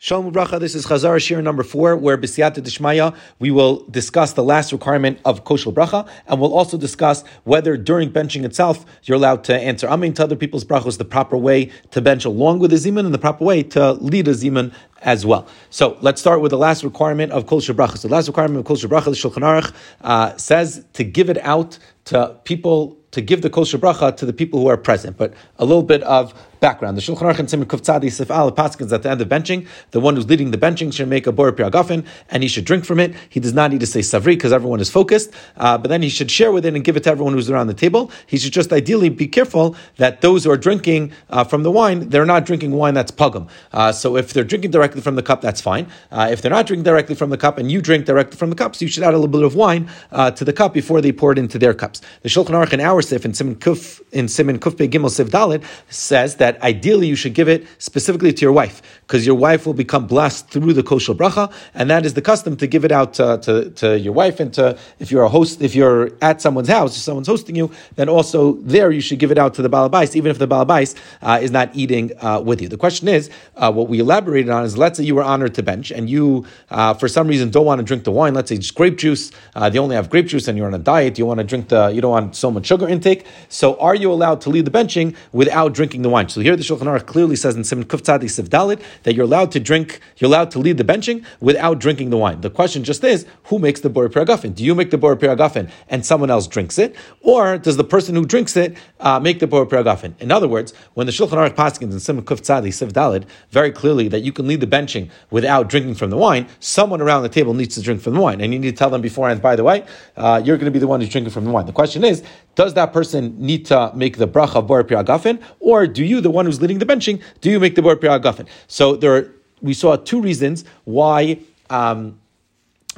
Shalom Bracha, this is Chazar Shiur number four, where B'siyata Dishmaya, we will discuss the last requirement of Kos Shel Bracha, and we'll also discuss whether during benching itself, you're allowed to answer Amin to other people's brachos, the proper way to bench along with a Zeman, and the proper way to lead a Zeman as well. So let's start with the last requirement of Kol Bracha. So the last requirement of Kol Bracha, the Shulchan Aruch, uh, says to give it out to people to give the kos shel bracha to the people who are present. But a little bit of background. The Shulchan Aruch and Simon Kuftzadi Sif Al Paskins at the end of benching, the one who's leading the benching should make a bor piragafen and he should drink from it. He does not need to say savri because everyone is focused, uh, but then he should share with it and give it to everyone who's around the table. He should just ideally be careful that those who are drinking uh, from the wine, they're not drinking wine that's pugum. Uh, so if they're drinking directly from the cup, that's fine. Uh, if they're not drinking directly from the cup and you drink directly from the cup, so you should add a little bit of wine uh, to the cup before they pour it into their cups. The Shulchan Aruch in our Sif in Simon Kuf in Simon Kuf Be Gimel Sif Dalit says that ideally you should give it specifically to your wife, because your wife will become blessed through the kos shel bracha, and that is the custom to give it out to, to your wife and to if you're a host, if you're at someone's house, if someone's hosting you, then also there you should give it out to the balabais, even if the balabais uh, is not eating uh, with you. The question is, uh, what we elaborated on is, let's say you were honored to bench and you, uh, for some reason, don't want to drink the wine. Let's say it's grape juice. Uh, they only have grape juice, and you're on a diet. You want to drink the, you don't want so much sugar intake. So, are you allowed to lead the benching without drinking the wine? So here the Shulchan Aruch clearly says in Simon Kuftzadi Sivdalit that you're allowed to drink, you're allowed to lead the benching without drinking the wine. The question just is, who makes the Bor Piragafen? Do you make the Bor Piragafen and someone else drinks it? Or does the person who drinks it uh, make the Bor Piragafen? In other words, when the Shulchan Aruch Paskins in Simon Kuftzadi Sivdalit very clearly that you can lead the benching without drinking from the wine, someone around the table needs to drink from the wine. And you need to tell them beforehand, by the way, uh, you're going to be the one who's drinking from the wine. The question is, does that person need to make the bracha Bor Piragafen? Or do you, the one who's leading the benching, do you make the word Piragafen? So there, are, we saw two reasons why. Um,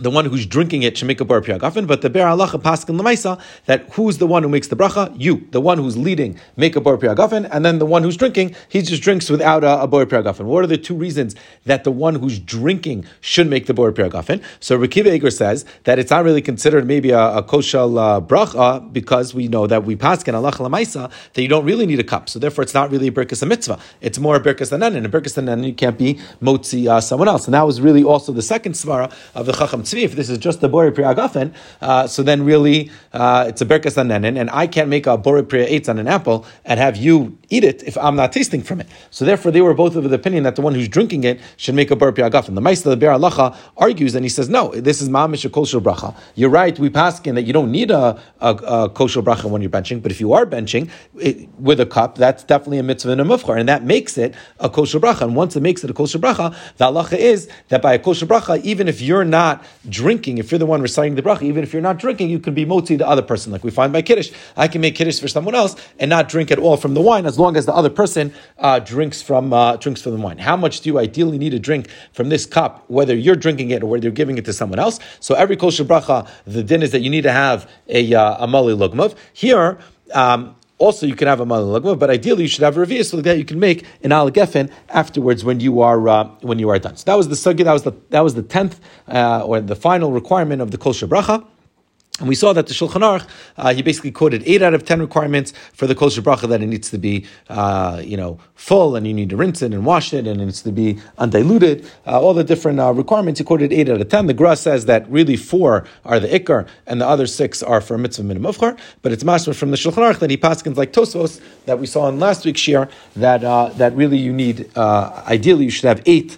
the one who's drinking it should make a bar piyagafen, but the Biur Halacha paskin lemaisa that who's the one who makes the bracha? You, the one who's leading, make a bar and then the one who's drinking, he just drinks without a, a bar. What are the two reasons that the one who's drinking should make the bar piyagafen? So Rekiva Eiger says that it's not really considered maybe a, a koshal uh, bracha because we know that we paskin halacha lemaisa that you don't really need a cup, so therefore it's not really a birkas a mitzvah. It's more a birkas anan, and a birkas anan you can't be motzi uh, someone else, and that was really also the second svara of the chacham if this is just the bori priya agafen, uh, so then really uh, it's a berkas anenin, and I can't make a bori priya eitz on an apple and have you eat it if I'm not tasting from it. So therefore, they were both of the opinion that the one who's drinking it should make a bori priya agafen. The Meister the Biur Halacha argues and he says, no, this is ma'amish a kos shel bracha. You're right, we pass in that you don't need a, a, a kos shel bracha when you're benching, but if you are benching it, with a cup, that's definitely a mitzvah and a mufchar, and that makes it a kos shel bracha. And once it makes it a kos shel bracha, the halacha is that by a kos shel bracha, even if you're not drinking if you're the one reciting the bracha, even if you're not drinking, you can be moti the other person, like we find by kiddush. I can make kiddush for someone else and not drink at all from the wine, as long as the other person uh, drinks from uh, drinks from the wine. How much do you ideally need to drink from this cup, whether you're drinking it or whether you're giving it to someone else? So every kos shel bracha, the din is that you need to have a uh, a mali lugmav. Here. Um, also, you can have a malalagma, but ideally you should have a revius so that you can make an alagefen afterwards when you are uh, when you are done. So that was the sugi. That was the that was the tenth uh, or the final requirement of the kol bracha. And we saw that the Shulchan Aruch, uh, he basically quoted eight out of ten requirements for the kos shel bracha that it needs to be, uh, you know, full, and you need to rinse it and wash it, and it needs to be undiluted. Uh, all the different uh, requirements, he quoted eight out of ten. The Gra says that really four are the ikar, and the other six are for mitzvah min mufchar. But it's master from the Shulchan Aruch that he paskins like Tosfos that we saw in last week's shir that uh, that really you need. Uh, ideally, you should have eight.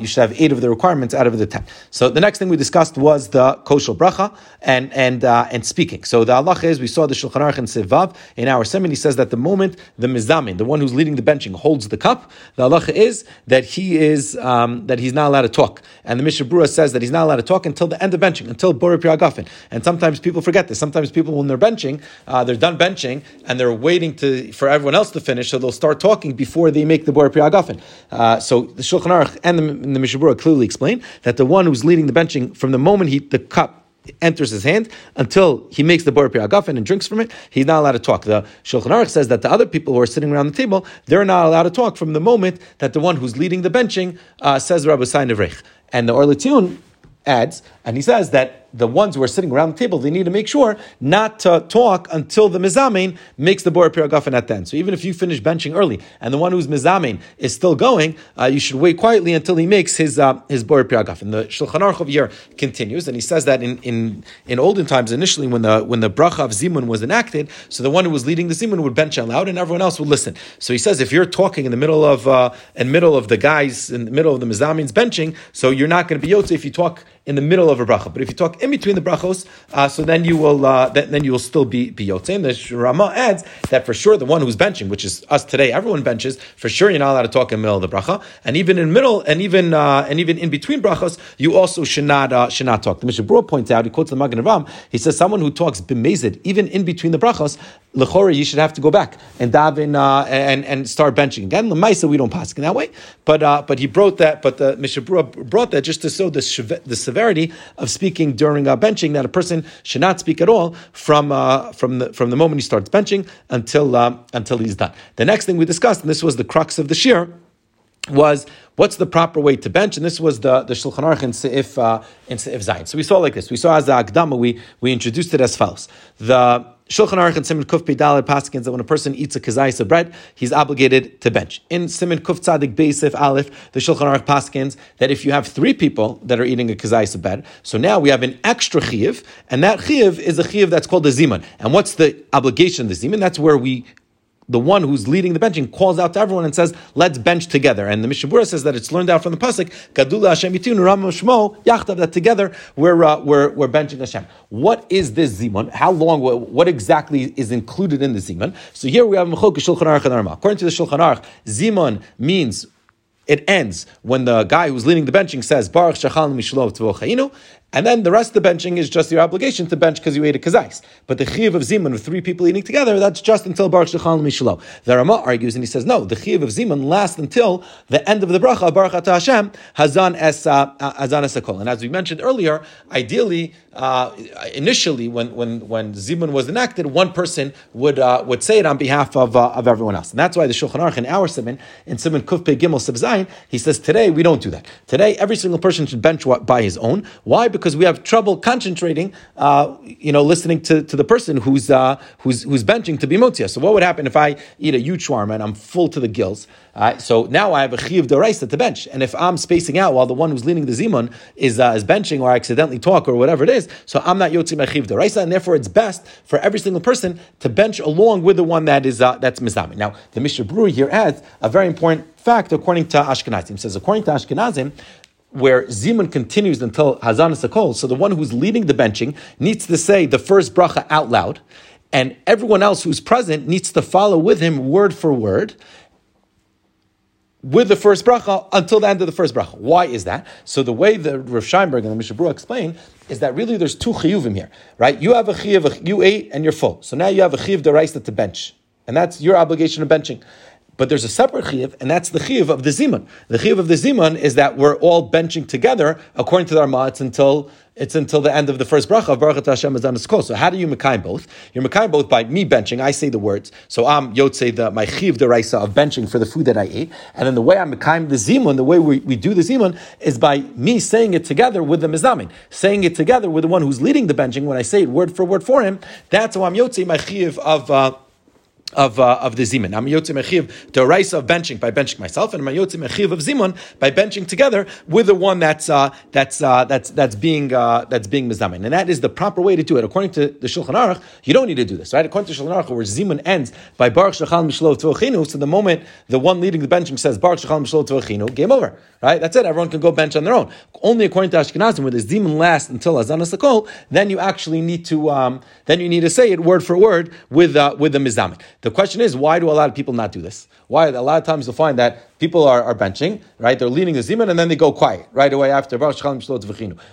You should have eight of the requirements out of the ten. So the next thing we discussed was the kos shel bracha, and and uh, and speaking. So the Allah is we saw the Shulchan Aruch and Sivav in our sermon. He says that the moment the mizamin, the one who's leading the benching, holds the cup, the Allah is that he is um, that he's not allowed to talk. And the Mishnah Brura says that he's not allowed to talk until the end of benching, until Bori Priyagafin. And sometimes people forget this. Sometimes people when they're benching, uh, they're done benching and they're waiting to for everyone else to finish, so they'll start talking before they make the Bori Priyagafin. Uh, so the Shulchan Aruch and the, the Mishnah Brura clearly explain that the one who's leading the benching from the moment he the cup enters his hand until he makes the bor agafen and drinks from it, he's not allowed to talk. The Shulchan Aruch says that the other people who are sitting around the table, they're not allowed to talk from the moment that the one who's leading the benching uh, says Rabbi Sain And the Or LeTzion adds, and he says that the ones who are sitting around the table, they need to make sure not to talk until the mizamin makes the bor piragafen at the end. So even if you finish benching early and the one who's mizamin is still going, uh, you should wait quietly until he makes his uh, his bor piragafen. The Shulchan Aruch of here continues, and he says that in, in, in olden times, initially when the when the bracha of zimun was enacted, so the one who was leading the zimun would bench out loud, and everyone else would listen. So he says if you're talking in the middle of uh, in middle of the guys in the middle of the mizamin's benching, so you're not going to be yotze if you talk in the middle of a bracha. But if you talk in between the brachos, uh, so then you will uh, then, you will still be be yotzei. the Rama adds that for sure the one who's benching, which is us today, everyone benches. For sure, you're not allowed to talk in the middle of the bracha, and even in middle, and even uh, and even in between brachos, you also should not uh, should not talk. The Mishnah Berurah points out. He quotes the Magen Avraham. He says someone who talks b'mezid even in between the brachos, lechora, you should have to go back and daven uh, and and start benching again. The Lemaisa, we don't pass in that way, but uh, but he brought that. But the Mishnah Berurah brought that just to show the the severity of speaking during uh, benching that a person should not speak at all from uh, from the from the moment he starts benching until uh, until he's done. The next thing we discussed, and this was the crux of the shir, was what's the proper way to bench, and this was the the Shulchan Aruch in Seif uh, in Seif Zayin. So we saw like this. We saw as the Akdama, we we introduced it as follows. The Shulchan Aruch and Simon Kuf Pedal Paskins that when a person eats a kazais of bread, he's obligated to bench. In Simon Kuf Tzadik Beisif Aleph, the Shulchan Aruch Paskins that if you have three people that are eating a kazais of bread, so now we have an extra chiv, and that chiv is a chiv that's called a ziman. And what's the obligation of the ziman? That's where we the one who's leading the benching calls out to everyone and says, "Let's bench together." And the Mishnah Berurah says that it's learned out from the pasuk, "Gadula Hashem Yitun Ram Shmo Yachtav." That together we're, uh, we're we're benching Hashem. What is this zimun? How long? What, exactly is included in the zimun? So here we have Mechok Shulchan Aruch and. According to the Shulchan Aruch, zimun means it ends when the guy who's leading the benching says Baruch Shachan Mishlov Tvochainu, and then the rest of the benching is just your obligation to bench because you ate a kazais. But the chiv of zimun with three people eating together, that's just until Baruch Shechan Mishalo. The Rama argues and he says, no, the chiv of zimun lasts until the end of the bracha, Baruch Ata Hashem, Hazan es, uh, Hazan es And as we mentioned earlier, ideally, uh, initially, when, when, when zimun was enacted, one person would, uh, would say it on behalf of, uh, of everyone else. And that's why the Shulchan Aruch in our Simon, in Simon Kuf Pe Gimel Sib he says, today we don't do that. Today, every single person should bench by his own. Why? We have trouble concentrating, uh, you know, listening to, to the person who's, uh, who's, who's benching to be motia. So what would happen if I eat a huge shawarma and I'm full to the gills? Uh, so now I have a chiv deraisa to bench, and if I'm spacing out while the one who's leading the zimun is uh, is benching or I accidentally talk or whatever it is, so I'm not yotzim chiv deraisa, and therefore it's best for every single person to bench along with the one that is uh, that's mizami. Now the Mishnah Berurah here adds a very important fact according to Ashkenazim. It says according to Ashkenazim, where Zimun continues until Hazan is Sakol, so the one who's leading the benching needs to say the first bracha out loud, and everyone else who's present needs to follow with him word for word with the first bracha until the end of the first bracha. Why is that? So the way the Rav Scheinberg and the Mishnah explain is that really there's two chiyuvim here, right? You have a chiyuv, you ate and you're full. So now you have a chiyuv deraisa to bench. And that's your obligation of benching. But there's a separate chiyuv, and that's the chiyuv of the zimun. The chiyuv of the zimun is that we're all benching together according to the Rama. It's until it's until the end of the first bracha of Baruch Hashem Azan So how do you mekayim both? You're mekayim both by me benching. I say the words, so I'm yotze the my chiv deraisa of benching for the food that I ate, and then the way I'm mekayim the zimun, the way we, we do the zimun is by me saying it together with the mizamin, saying it together with the one who's leading the benching. When I say it word for word for him, that's how I'm yotze my chiv of. Uh, of uh, of the zimun. I'm yotze mechiv to race of benching by benching myself, and I'm yotze mechiv of zimun by benching together with the one that's uh, that's uh, that's that's being uh, that's being mizamin, and that is the proper way to do it. According to the Shulchan Aruch, you don't need to do this, right? According to Shulchan Aruch, where zimun ends by baruch shachal mishlo tvochinu, so the moment the one leading the benching says baruch shachal mishlo tvochinu, game over, right? That's it. Everyone can go bench on their own. Only according to Ashkenazim, where the zimun lasts until azan sakol, then you actually need to um, then you need to say it word for word with uh, with the mizamin. The question is, why do a lot of people not do this? Why? A lot of times you'll find that people are, are benching, right? They're leading the zimun and then they go quiet right away after.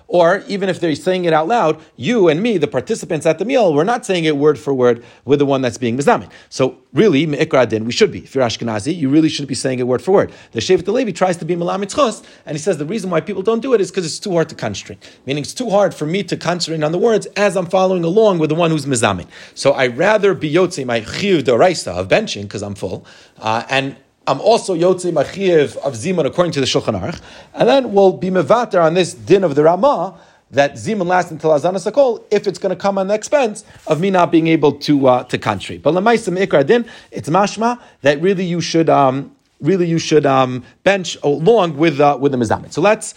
Or even if they're saying it out loud, you and me, the participants at the meal, we're not saying it word for word with the one that's being mizamin. So really, we should be. If you're Ashkenazi, you really should be saying it word for word. The Shevet Levi tries to be malamitzchos, and he says the reason why people don't do it is because it's too hard to concentrate. Meaning it's too hard for me to concentrate on the words as I'm following along with the one who's mizamin. So I rather be yotze my chiv deraisa of benching because I'm full, uh, and I'm also yotze machiev of zimun according to the Shulchan Aruch, and then we'll be mevater on this din of the Ramah that zimun lasts until azana sakol if it's going to come on the expense of me not being able to uh, to country. But lemaisa ikra din, it's mashma that really you should um, really you should um, bench along with uh, with the mizamet. So let's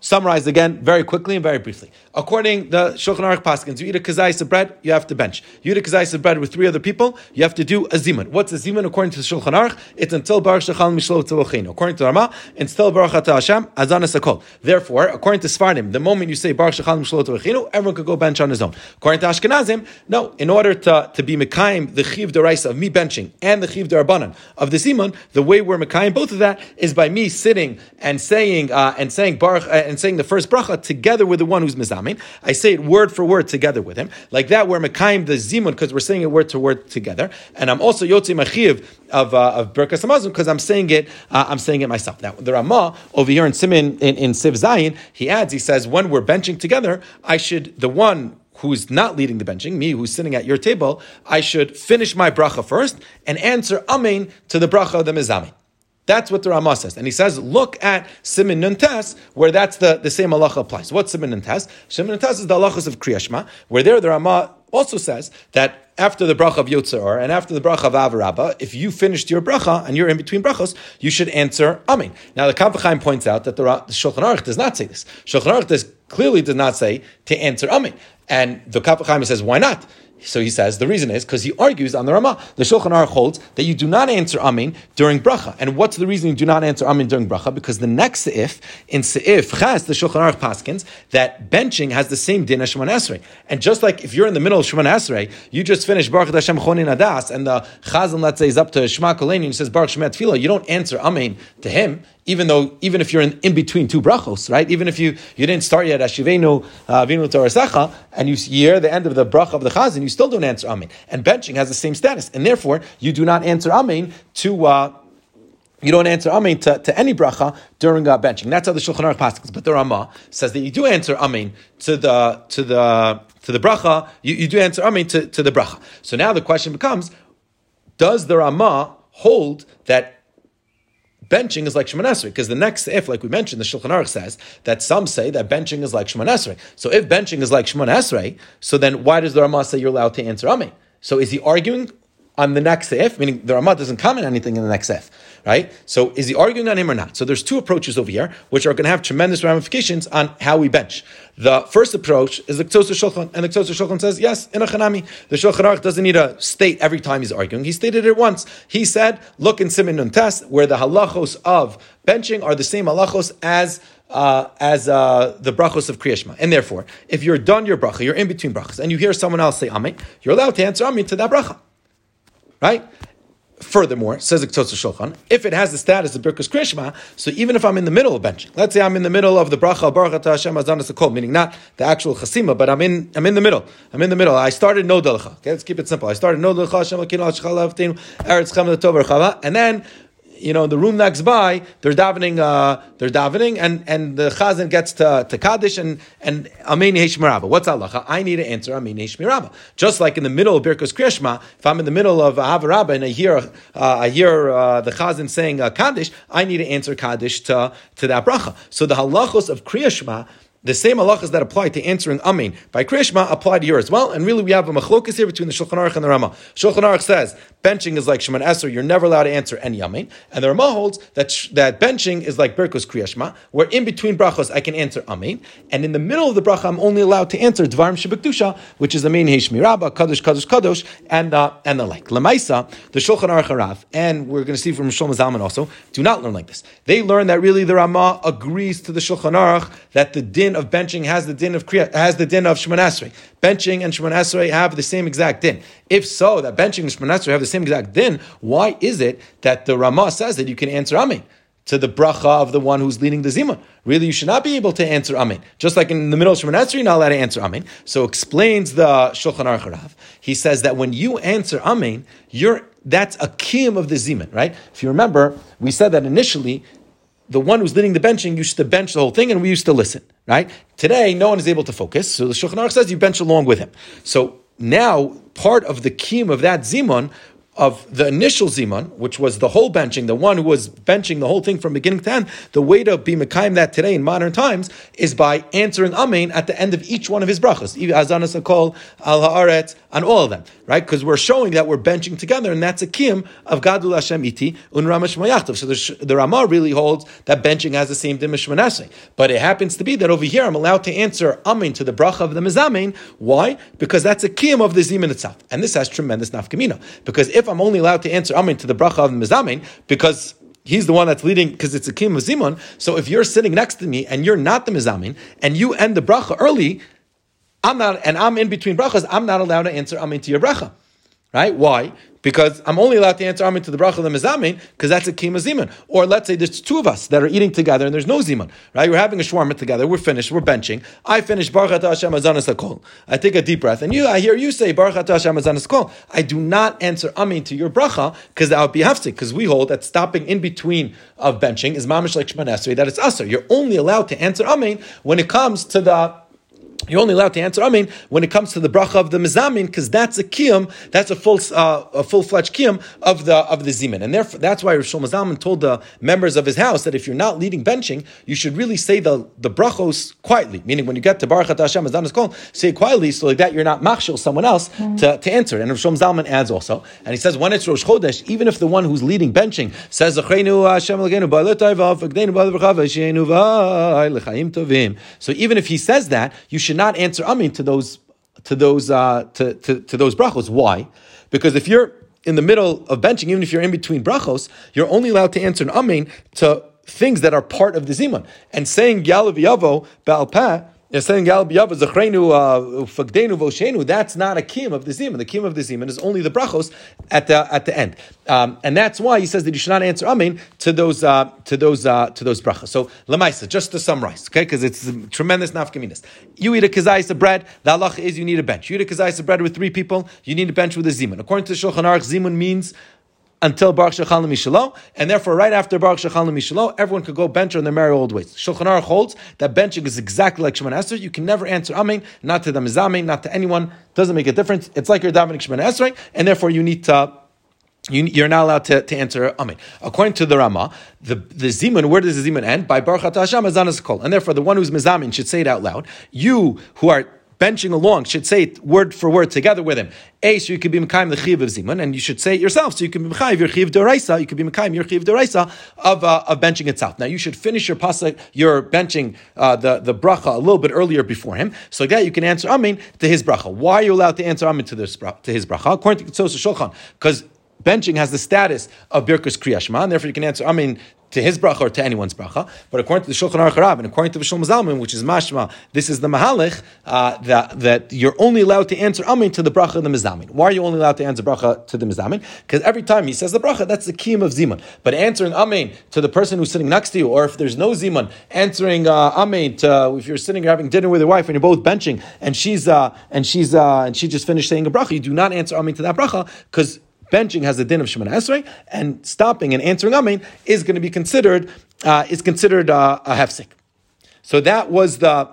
summarize again very quickly and very briefly. According the Shulchan Aruch Paskins, you eat a kazais of bread, you have to bench. You eat a kazais of bread with three other people, you have to do a zimun. What's a zimun according to Shulchan Aruch? It's until Baruch Shechal Mishlo Tzavochino. According to Rama, it's until Baruch Ata Hashem Azana Sakol. Therefore, according to Sfardim, the moment you say Baruch Shechal Mishlo Tzavochino, everyone could go bench on his own. According to Ashkenazim, no. In order to, to be Mekayim, the Chiv Deraisa of me benching and the Chiv Derabanan of the zimun, the way we're Mekayim both of that is by me sitting and saying uh, and saying Baruch uh, and saying the first bracha together with the one who's mizamin. I say it word for word together with him. Like that, we're mekayim the zimun because we're saying it word to word together. And I'm also yotzi machiv of uh, of Berkas Hamazon because I'm saying it. Uh, I'm saying it myself. Now the Ramah over here in Simin in, in Siv Zayin, he adds. He says when we're benching together, I should the one who's not leading the benching, me who's sitting at your table, I should finish my bracha first and answer amen to the bracha of the mizamin. That's what the Rama says. And he says, look at Simin Nuntes, where that's the, the same halacha applies. What's Simin Nuntes? Simin Nuntes is the halachas of Kriyashma, where there the Rama also says that after the bracha of Yotzar and after the bracha of Avarabba, if you finished your bracha and you're in between brachos, you should answer Amen. Now the Kaf points out that the, the Shulchan Aruch does not say this. Shulchan Aruch does, clearly does not say to answer Amen. And the Kaf says, why not? So he says the reason is because he argues on the Ramah. The Shulchan Aruch holds that you do not answer Amin during bracha. And what's the reason you do not answer Amin during bracha? Because the next seif in seif Chas, the Shulchan Aruch paskins that benching has the same din as Shemon Esrei. And just like if you're in the middle of Shemon Esrei, you just finish Baruch Hashem Chonin Adas, and the Chazan let's say is up to Shema Koleni and he says Baruch Shemet Tefillah, you don't answer Amin to him even though even if you're in, in between two brachos, right? Even if you, you didn't start yet Ashivenu uh, Vinu Torasecha, and you hear the end of the bracha of the chazan, you still don't answer Amen. And benching has the same status, and therefore you do not answer Amen to. Uh, you don't answer Amen to, to any bracha during uh, benching. That's how the Shulchan Aruch passes. But the Ramah says that you do answer Amen to the to the to the bracha. You, you do answer Amen to, to the bracha. So now the question becomes: Does the Ramah hold that benching is like Shemon because the next if, like we mentioned, the Shulchan Aruch says that some say that benching is like Shemon Esrei. So if benching is like Shemon Esrei, so then why does the Ramah say you're allowed to answer Amen? So is he arguing on the next if, meaning the Ramah doesn't comment anything in the next if, right? So is he arguing on him or not? So there's two approaches over here, which are going to have tremendous ramifications on how we bench. The first approach is the Ktosah Shulchan, and the Ktosah Shulchan says, yes, in a Chanami, the Shulchan Aruch doesn't need to state every time he's arguing. He stated it once. He said, look in Simin Nun Test, where the halachos of benching are the same halachos as uh, as uh, the brachos of Kriyashma. And therefore, if you're done your bracha, you're in between brachas, and you hear someone else say Amen, you're allowed to answer Amen to that bracha right? Furthermore, says the Ktotza Shulchan, if it has the status of Birkus Krishma, so even if I'm in the middle of benching, let's say I'm in the middle of the bracha Baruch Hashem Azanas Kol, meaning not the actual chasima, but I'm in I'm in the middle. I'm in the middle. I started no Okay, let's keep it simple. I started no Hashem Eretz and then you know, the room next by, they're davening, uh, they're davening, and, and the chazan gets to, to Kaddish and, and Amen Heshmirabba. What's Allah? I need to answer Amen Heshmirabba. Just like in the middle of Birkus Krishma, if I'm in the middle of Avarabba and I hear, uh, I hear uh, the chazan saying uh, Kaddish, I need to answer Kaddish to, to that bracha. So the halachos of Kriyashma, the same halachas that apply to answering Amen by Krishma apply to here as well. And really, we have a machlokas here between the Shulchan Aruch and the Rama. Shulchan Aruch says benching is like Shemon Esser, you're never allowed to answer any Amen. And the Rama holds that, sh- that benching is like Berkos Kriyashma, where in between brachos I can answer Amen. And in the middle of the bracha, I'm only allowed to answer Dvarim Shebekdusha, which is Amen Heshmirabba, Kadosh, Kadosh, Kadosh, and, uh, and the like. Lemaisa, the Shulchan Aruch Harav, and we're going to see from Shlomo Zalman also, do not learn like this. They learn that really the Rama agrees to the Shulchan Aruch that the din of benching has the din of Kriya, has the din of Shemon. Benching and Shemon have the same exact din. If so, that benching and Shemon have the same exact din, why is it that the Ramah says that you can answer Amen? to the bracha of the one who's leading the zima. Really, you should not be able to answer amen. Just like in the middle of Shemon you're not allowed to answer amen. So explains the Shulchan Aruch Rav. He says that when you answer amen, you're that's a kiyum of the zimun, right? If you remember, we said that initially the one who's leading the benching used to bench the whole thing, and we used to listen. Right today, no one is able to focus, so the Shulchan Aruch says you bench along with him. So now, part of the kiyum of that zimun of the initial zimun, which was the whole benching, the one who was benching the whole thing from beginning to end, the way to be Mekayim that today in modern times is by answering Amen at the end of each one of his brachas, Azanas Akol, Al Haaretz, and all of them, right? Because we're showing that we're benching together, and that's a kiyum of Gadul Hashem Iti, Un Ramash So the, the Ramah really holds that benching has the same dimash But it happens to be that over here I'm allowed to answer Amen to the bracha of the Mizamein. Why? Because that's a kiyum of the Zimin itself. And this has tremendous nafkamina. Because if I'm only allowed to answer Amen to the bracha of the Mizamein, because he's the one that's leading because it's a kim of Zimon. So if you're sitting next to me and you're not the Mizamin and you end the bracha early, I'm not, and I'm in between brachas, I'm not allowed to answer Amen to your bracha. Right? Why? Because I'm only allowed to answer Amen to the bracha mezamin because that's a kima zimun. Or let's say there's two of us that are eating together and there's no zimun. Right? We're having a shawarma together. We're finished. We're benching. I finish Baruch Hashem Azanas. I take a deep breath, and you, I hear you say Baruch Hashem Azanas. I do not answer Amen to your bracha because that would be hafsik. Because we hold that stopping in between of benching is mamish like Shman that it's usher. You're only allowed to answer Amen when it comes to the you're only allowed to answer Amen when it comes to the bracha of the mezamin, because that's a kiyum, that's a full uh, a full fledged kiyum of the of the zimin, and therefore that's why Rosh Zalman told the members of his house that if you're not leading benching, you should really say the the brachos quietly. Meaning, when you get to Baruch Hashem Azanas Kol, say it quietly, so like that you're not machshel someone else mm-hmm. to, to answer. And Rosh Zalman adds also, and he says when it's Rosh Chodesh, even if the one who's leading benching says so even if he says that, you should not answer Amin to those to those uh, to, to, to those brachos. Why? Because if you're in the middle of benching, even if you're in between brachos, you're only allowed to answer an Amin to things that are part of the zimun. And saying Yalav Yavo Baal You're saying uh. That's not a kim of the zimun. The kim of the zimun is only the brachos at the at the end, um, and that's why he says that you should not answer amen to those uh, to those uh, to those brachos. So lemaisa, just to summarize, okay, because it's tremendous nafkaminas. You eat a kazayis of bread. The halach is you need a bench. You eat a kazayis of bread with three people. You need a bench with a zimun. According to the Shulchan Aruch, zimun means until Baruch Shechan Mishalo, and therefore right after Baruch Shechan Mishalo, everyone could go bench on their merry old ways. Shulchan Aruch holds that benching is exactly like Shemon Esrei. You can never answer Amen, not to the Mizamein, not to anyone. Doesn't make a difference. It's like you're davening Shemon Esrei, and therefore you need to. You, are not allowed to, to answer Amen. According to the Rama, the, the Zimun, where does the Zimun end? By Baruch Hashem Azanas Kol. And therefore, the one who's Mizamin should say it out loud. You who are benching along should say it word for word together with him. A, so you could be Mekayim the Chiv of Zimun, and you should say it yourself, so you can be Mekayim your Chiv Doraisa, you could be Mekayim your Chiv Doraisa of, uh, of benching itself. Now you should finish your pasuk, your benching uh, the, the bracha a little bit earlier before him, so that you can answer Amin to his bracha. Why are you allowed to answer Amin to, this, to his bracha? According to Tzos Shulchan, because benching has the status of Birkus Kriyashma, and therefore you can answer Amin to his bracha or to anyone's bracha. But according to the Shulchan Aruch Rab and according to the Shulman Zalman, which is mashma, this is the mahalich uh, that that you're only allowed to answer amin to the bracha of the mizamin. Why are you only allowed to answer bracha to the mizamin? Because every time he says the bracha, that's the kiyum of zimun. But answering amin to the person who's sitting next to you, or if there's no zimun, answering uh, amin to if you're sitting or having dinner with your wife and you're both benching and she's uh, and she's uh, and she just finished saying a bracha, you do not answer amin to that bracha because benching has a din of Shemana Esrei, and stopping and answering Amen is going to be considered uh, is considered uh, a hefsek. So that was the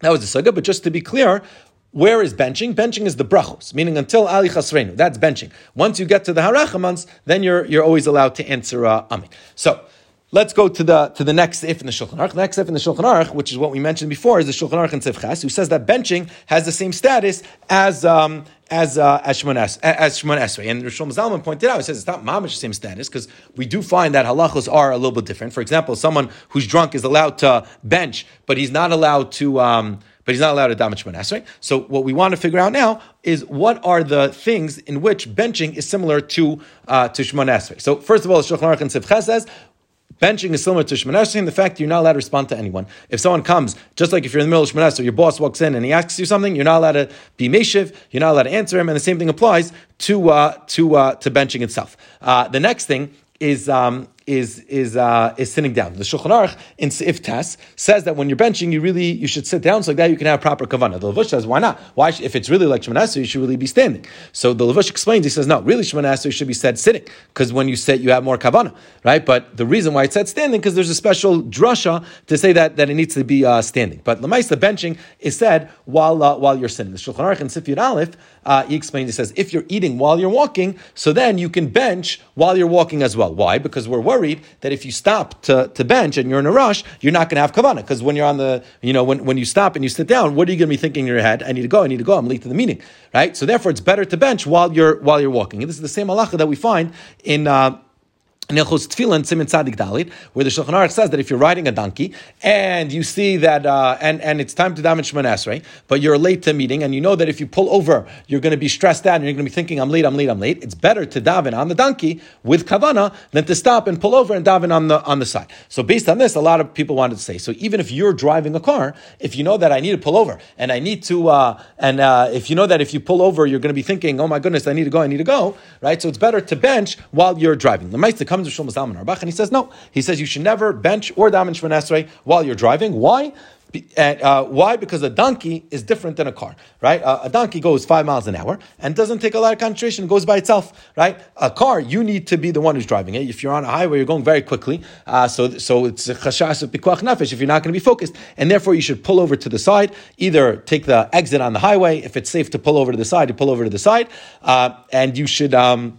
that was the saga. But just to be clear, where is benching? Benching is the brachos, meaning until Ali Chasrenu. That's benching. Once you get to the harachamans, then you're you're always allowed to answer uh, Amen. So. Let's go to the to the next if in the Shulchan Aruch. The next if in the Shulchan Aruch, which is what we mentioned before, is the Shulchan Aruch and Tzivchas, who says that benching has the same status as um, as uh, as Shimon as Esrei. And Rishon Zalman pointed out, he says it's not mamish the same status because we do find that halachos are a little bit different. For example, someone who's drunk is allowed to bench, but he's not allowed to. Um, but he's not allowed to damage Shimon Esrei. So what we want to figure out now is what are the things in which benching is similar to uh, to Shimon Esrei. So first of all, Shulchan Aruch and Tzivcha says Benching is similar to Shemana the fact you're not allowed to respond to anyone. If someone comes, just like if you're in the middle of Shemana your boss walks in and he asks you something, you're not allowed to be Meshiv, you're not allowed to answer him, and the same thing applies to uh, to uh, to benching itself. Uh, the next thing is um, is is uh, is sitting down. The Shulchan Aruch in Seif says that when you're benching, you really you should sit down so like that you can have proper kavana. The Levush says why not? Why if it's really like Shemoneh you should really be standing. So the Levush explains. He says no, really Shemoneh should be said sitting because when you sit you have more kavana, right? But the reason why it said standing because there's a special drasha to say that that it needs to be uh, standing. But the the benching is said while uh, while you're sitting. The Shulchan Aruch in Sifir Aleph uh, he explains. He says if you're eating while you're walking, so then you can bench while you're walking as well. Why? Because we're worried that if you stop to, to bench and you're in a rush, you're not going to have kavana. Because when you're on the, you know, when, when you stop and you sit down, what are you going to be thinking in your head? I need to go. I need to go. I'm late to the meeting, right? So therefore, it's better to bench while you're while you're walking. And this is the same halacha that we find in. Uh, Nilchos Tefillin Simin Tzadik Dalit, where the Shulchan Aruch says that if you're riding a donkey and you see that, uh, and, and it's time to daven Shemon but you're late to meeting, and you know that if you pull over, you're going to be stressed out and you're going to be thinking, I'm late, I'm late, I'm late. It's better to daven on the donkey with kavana than to stop and pull over and daven on the on the side. So based on this, a lot of people wanted to say, so even if you're driving a car, if you know that I need to pull over and I need to, uh, and uh, if you know that if you pull over, you're going to be thinking, oh my goodness, I need to go, I need to go, right? So it's better to bench while you're driving. The Meister comes to Shlomo Zalman Auerbach, and he says no. He says you should never bench or daven Shemon Esrei while you're driving. Why? And, uh, why? Because a donkey is different than a car, right? Uh, a donkey goes five miles an hour and doesn't take a lot of concentration, goes by itself, right? A car, you need to be the one who's driving it. If you're on a highway, you're going very quickly, uh, so so it's chashas of pikuach nefesh if you're not going to be focused, and therefore you should pull over to the side. Either take the exit on the highway if it's safe to pull over to the side, you pull over to the side, uh, and you should. Um,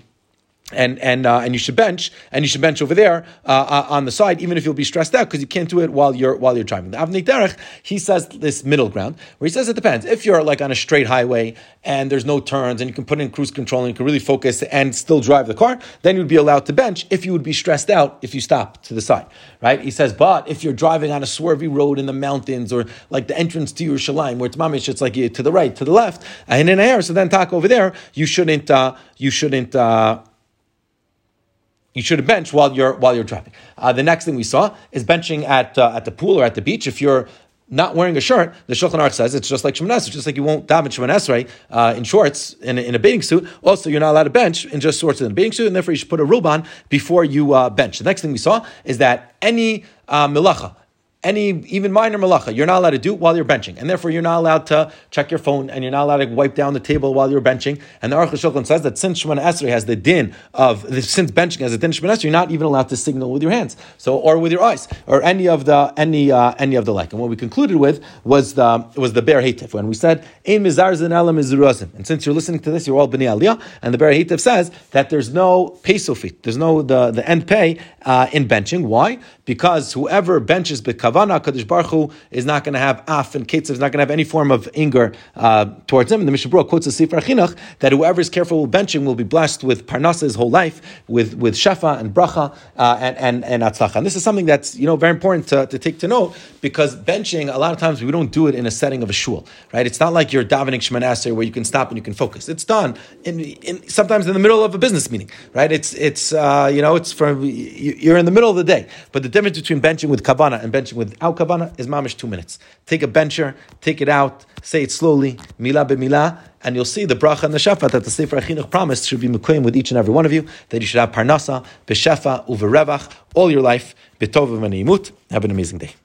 and and uh, and you should bench, and you should bench over there uh, uh, on the side, even if you'll be stressed out because you can't do it while you're while you're driving. The Derech he says this middle ground where he says it depends. If you're like on a straight highway and there's no turns and you can put in cruise control and you can really focus and still drive the car, then you'd be allowed to bench. If you would be stressed out if you stop to the side, right? He says, but if you're driving on a swervy road in the mountains or like the entrance to Yerushalayim where it's mamish, it's like to the right, to the left, and in air, so then talk over there, you shouldn't uh, you shouldn't. Uh, you should bench while you're while you're driving. Uh, the next thing we saw is benching at uh, at the pool or at the beach. If you're not wearing a shirt, the Shulchan Aruch says it's just like Shemoneh Esrei, just like you won't daven Shemoneh Esrei uh, in shorts in in a bathing suit. Also, you're not allowed to bench in just shorts in a bathing suit, and therefore you should put a robe on before you uh, bench. The next thing we saw is that any uh, milacha, any even minor malacha, you're not allowed to do while you're benching, and therefore you're not allowed to check your phone, and you're not allowed to wipe down the table while you're benching. And the Aruch Shulchan says that since Shemana Esrei has the din of since benching has the din of Shemana Esrei, you're not even allowed to signal with your hands, so or with your eyes, or any of the any uh, any of the like. And what we concluded with was the was the Ber Hetif when we said Ein Mizar Elam And since you're listening to this, you're all Bnei Aliyah, and the Ber says that there's no pesofit, there's no the the end pay uh, in benching. Why? Because whoever benches because kavana, Kadosh Baruch Hu is not going to have af and ketzav, is not going to have any form of anger uh, towards him. And the Mishnah quotes the Sefer Chinuch that whoever is careful with benching will be blessed with parnasa his whole life, with with shefa and bracha uh, and and and atzlacha. And this is something that's you know very important to, to take to note because benching a lot of times we don't do it in a setting of a shul, right? It's not like you're davening Shemoneh where you can stop and you can focus. It's done in, in sometimes in the middle of a business meeting, right? It's it's uh, you know it's from you're in the middle of the day, but the difference between benching with kavana and benching without kavana is mamish two minutes. Take a bencher, take it out, say it slowly, mila be mila, and you'll see the bracha and the shefa that the Sefer Chinuch promised should be mekayim with each and every one of you, that you should have parnasa, beshefa, uverevach, all your life, betov and Have an amazing day.